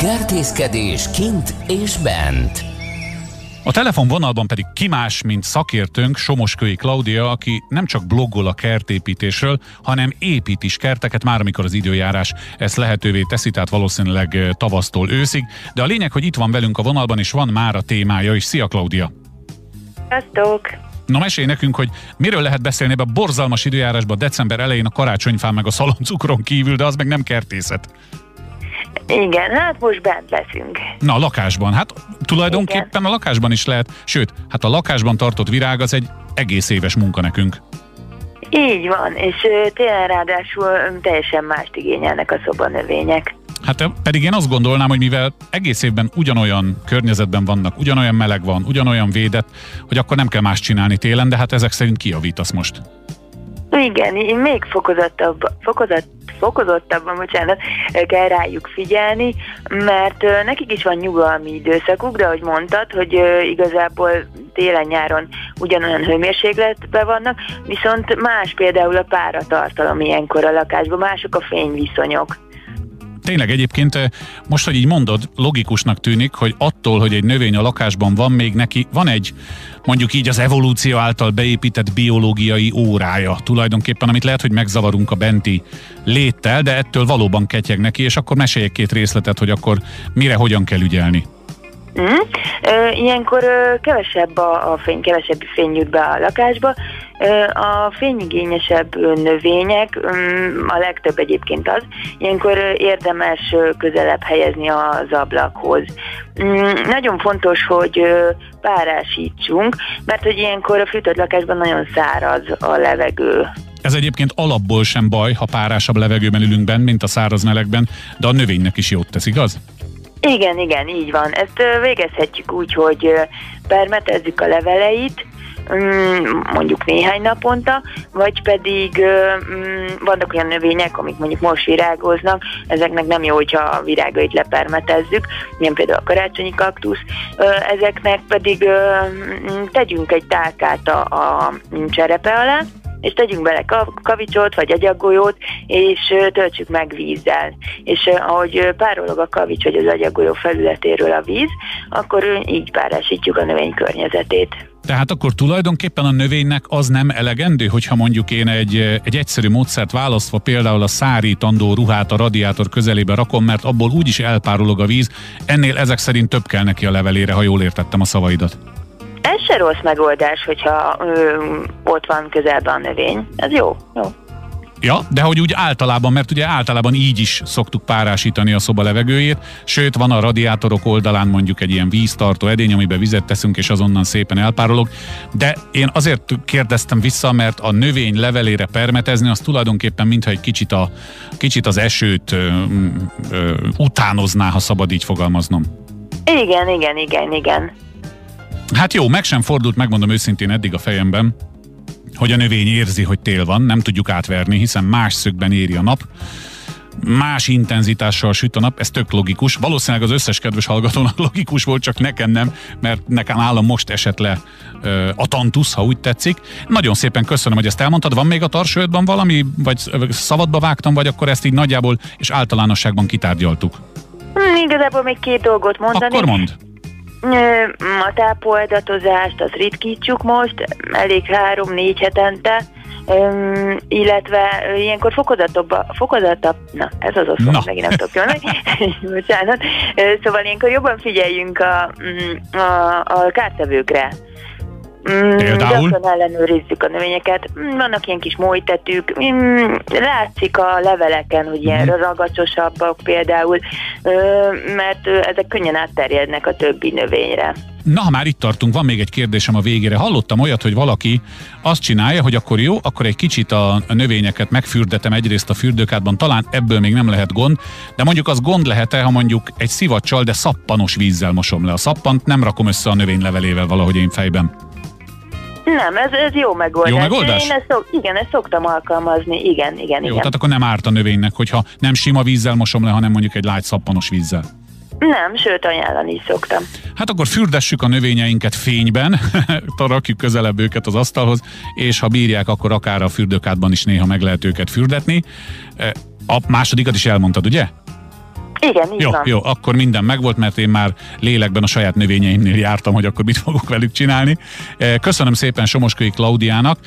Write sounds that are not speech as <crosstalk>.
Kertészkedés kint és bent. A telefonvonalban pedig ki más, mint szakértőnk Somoskői Klaudia, aki nem csak bloggol a kertépítésről, hanem épít is kerteket, már amikor az időjárás ezt lehetővé teszi, tehát valószínűleg eh, tavasztól őszig. De a lényeg, hogy itt van velünk a vonalban, és van már a témája is. Szia Klaudia! Sziasztok! Na mesélj nekünk, hogy miről lehet beszélni ebbe a borzalmas időjárásban december elején a karácsonyfán meg a szaloncukron kívül, de az meg nem kertészet. Igen, hát most bent leszünk. Na, a lakásban. Hát tulajdonképpen Igen. a lakásban is lehet, sőt, hát a lakásban tartott virág az egy egész éves munka nekünk. Így van, és tényleg ráadásul teljesen mást igényelnek a szobanövények. Hát pedig én azt gondolnám, hogy mivel egész évben ugyanolyan környezetben vannak, ugyanolyan meleg van, ugyanolyan védett, hogy akkor nem kell más csinálni télen, de hát ezek szerint kiavítasz most. Igen, még fokozottabb, fokozat, fokozottabban, bocsánat, kell rájuk figyelni, mert nekik is van nyugalmi időszakuk, de ahogy mondtad, hogy igazából télen-nyáron ugyanolyan hőmérsékletben vannak, viszont más például a páratartalom ilyenkor a lakásban, mások a fényviszonyok. Tényleg egyébként most, hogy így mondod, logikusnak tűnik, hogy attól, hogy egy növény a lakásban van, még neki van egy mondjuk így az evolúció által beépített biológiai órája tulajdonképpen, amit lehet, hogy megzavarunk a benti léttel, de ettől valóban ketyeg neki, és akkor meséljek két részletet, hogy akkor mire, hogyan kell ügyelni. Mm. Ilyenkor kevesebb a, a fény, kevesebb fény jut be a lakásba. A fényigényesebb növények, mm, a legtöbb egyébként az, ilyenkor érdemes közelebb helyezni az ablakhoz. Mm, nagyon fontos, hogy párásítsunk, mert hogy ilyenkor a fűtött lakásban nagyon száraz a levegő. Ez egyébként alapból sem baj, ha párásabb levegőben ülünk benn, mint a száraz melegben, de a növénynek is jót tesz, igaz? Igen, igen, így van. Ezt végezhetjük úgy, hogy permetezzük a leveleit, mondjuk néhány naponta, vagy pedig mm, vannak olyan növények, amik mondjuk most virágoznak, ezeknek nem jó, hogyha a virágait lepermetezzük, ilyen például a karácsonyi kaktusz, ezeknek pedig mm, tegyünk egy tálkát a, a cserepe alá, és tegyünk bele kavicsot vagy agyagolyót, és töltsük meg vízzel. És ahogy párolog a kavics vagy az agyagolyó felületéről a víz, akkor így párásítjuk a növény környezetét. Tehát akkor tulajdonképpen a növénynek az nem elegendő, hogyha mondjuk én egy, egy egyszerű módszert választva például a szárítandó ruhát a radiátor közelébe rakom, mert abból úgyis elpárolog a víz, ennél ezek szerint több kell neki a levelére, ha jól értettem a szavaidat. Se rossz megoldás, hogyha ö, ott van közelben a növény. Ez jó, jó. Ja, de hogy úgy általában, mert ugye általában így is szoktuk párásítani a szoba levegőjét, sőt van a radiátorok oldalán mondjuk egy ilyen víztartó edény, amiben vizet teszünk, és azonnan szépen elpárolog. De én azért kérdeztem vissza, mert a növény levelére permetezni, az tulajdonképpen mintha egy kicsit, a, kicsit az esőt ö, ö, utánozná, ha szabad így fogalmaznom. Igen, igen, igen, igen. Hát jó, meg sem fordult, megmondom őszintén eddig a fejemben, hogy a növény érzi, hogy tél van, nem tudjuk átverni, hiszen más szögben éri a nap, más intenzitással süt a nap, ez tök logikus. Valószínűleg az összes kedves hallgatónak <laughs> logikus volt, csak nekem nem, mert nekem állam most esett le ö, a tantusz, ha úgy tetszik. Nagyon szépen köszönöm, hogy ezt elmondtad. Van még a tarsődben valami, vagy szabadba vágtam, vagy akkor ezt így nagyjából és általánosságban kitárgyaltuk? Hm, igazából még két dolgot mondani. Akkor mond. A tápoldatozást az ritkítsuk most, elég három-négy hetente, Um, illetve ilyenkor fokozatabb, fokozatabb, na ez az oszlop, na. megint nem tudok jól <laughs> bocsánat, szóval ilyenkor jobban figyeljünk a, mm, a, a kártevőkre. Mm, Például? Gyakran ellenőrizzük a növényeket, mm, vannak ilyen kis molytetűk, mm, látszik a leveleken, hogy ilyen mm. ragacsosabbak például, mert ezek könnyen átterjednek a többi növényre. Na, ha már itt tartunk, van még egy kérdésem a végére. Hallottam olyat, hogy valaki azt csinálja, hogy akkor jó, akkor egy kicsit a növényeket megfürdetem egyrészt a fürdőkádban, talán ebből még nem lehet gond, de mondjuk az gond lehet-e, ha mondjuk egy szivacsal, de szappanos vízzel mosom le. A szappant nem rakom össze a növény levelével valahogy én fejben. Nem, ez, ez jó megoldás. Jó megoldás? Én ezt szok, igen, ezt szoktam alkalmazni, igen, igen, Jó, igen. tehát akkor nem árt a növénynek, hogyha nem sima vízzel mosom le, hanem mondjuk egy lágy szappanos vízzel. Nem, sőt ajánlani is szoktam. Hát akkor fürdessük a növényeinket fényben, <laughs> rakjuk közelebb őket az asztalhoz, és ha bírják, akkor akár a fürdőkádban is néha meg lehet őket fürdetni. A másodikat is elmondtad, ugye? Igen, így Jó, van. jó, akkor minden megvolt, mert én már lélekben a saját növényeimnél jártam, hogy akkor mit fogok velük csinálni. Eh, Köszönöm szépen Somoskői Klaudiának,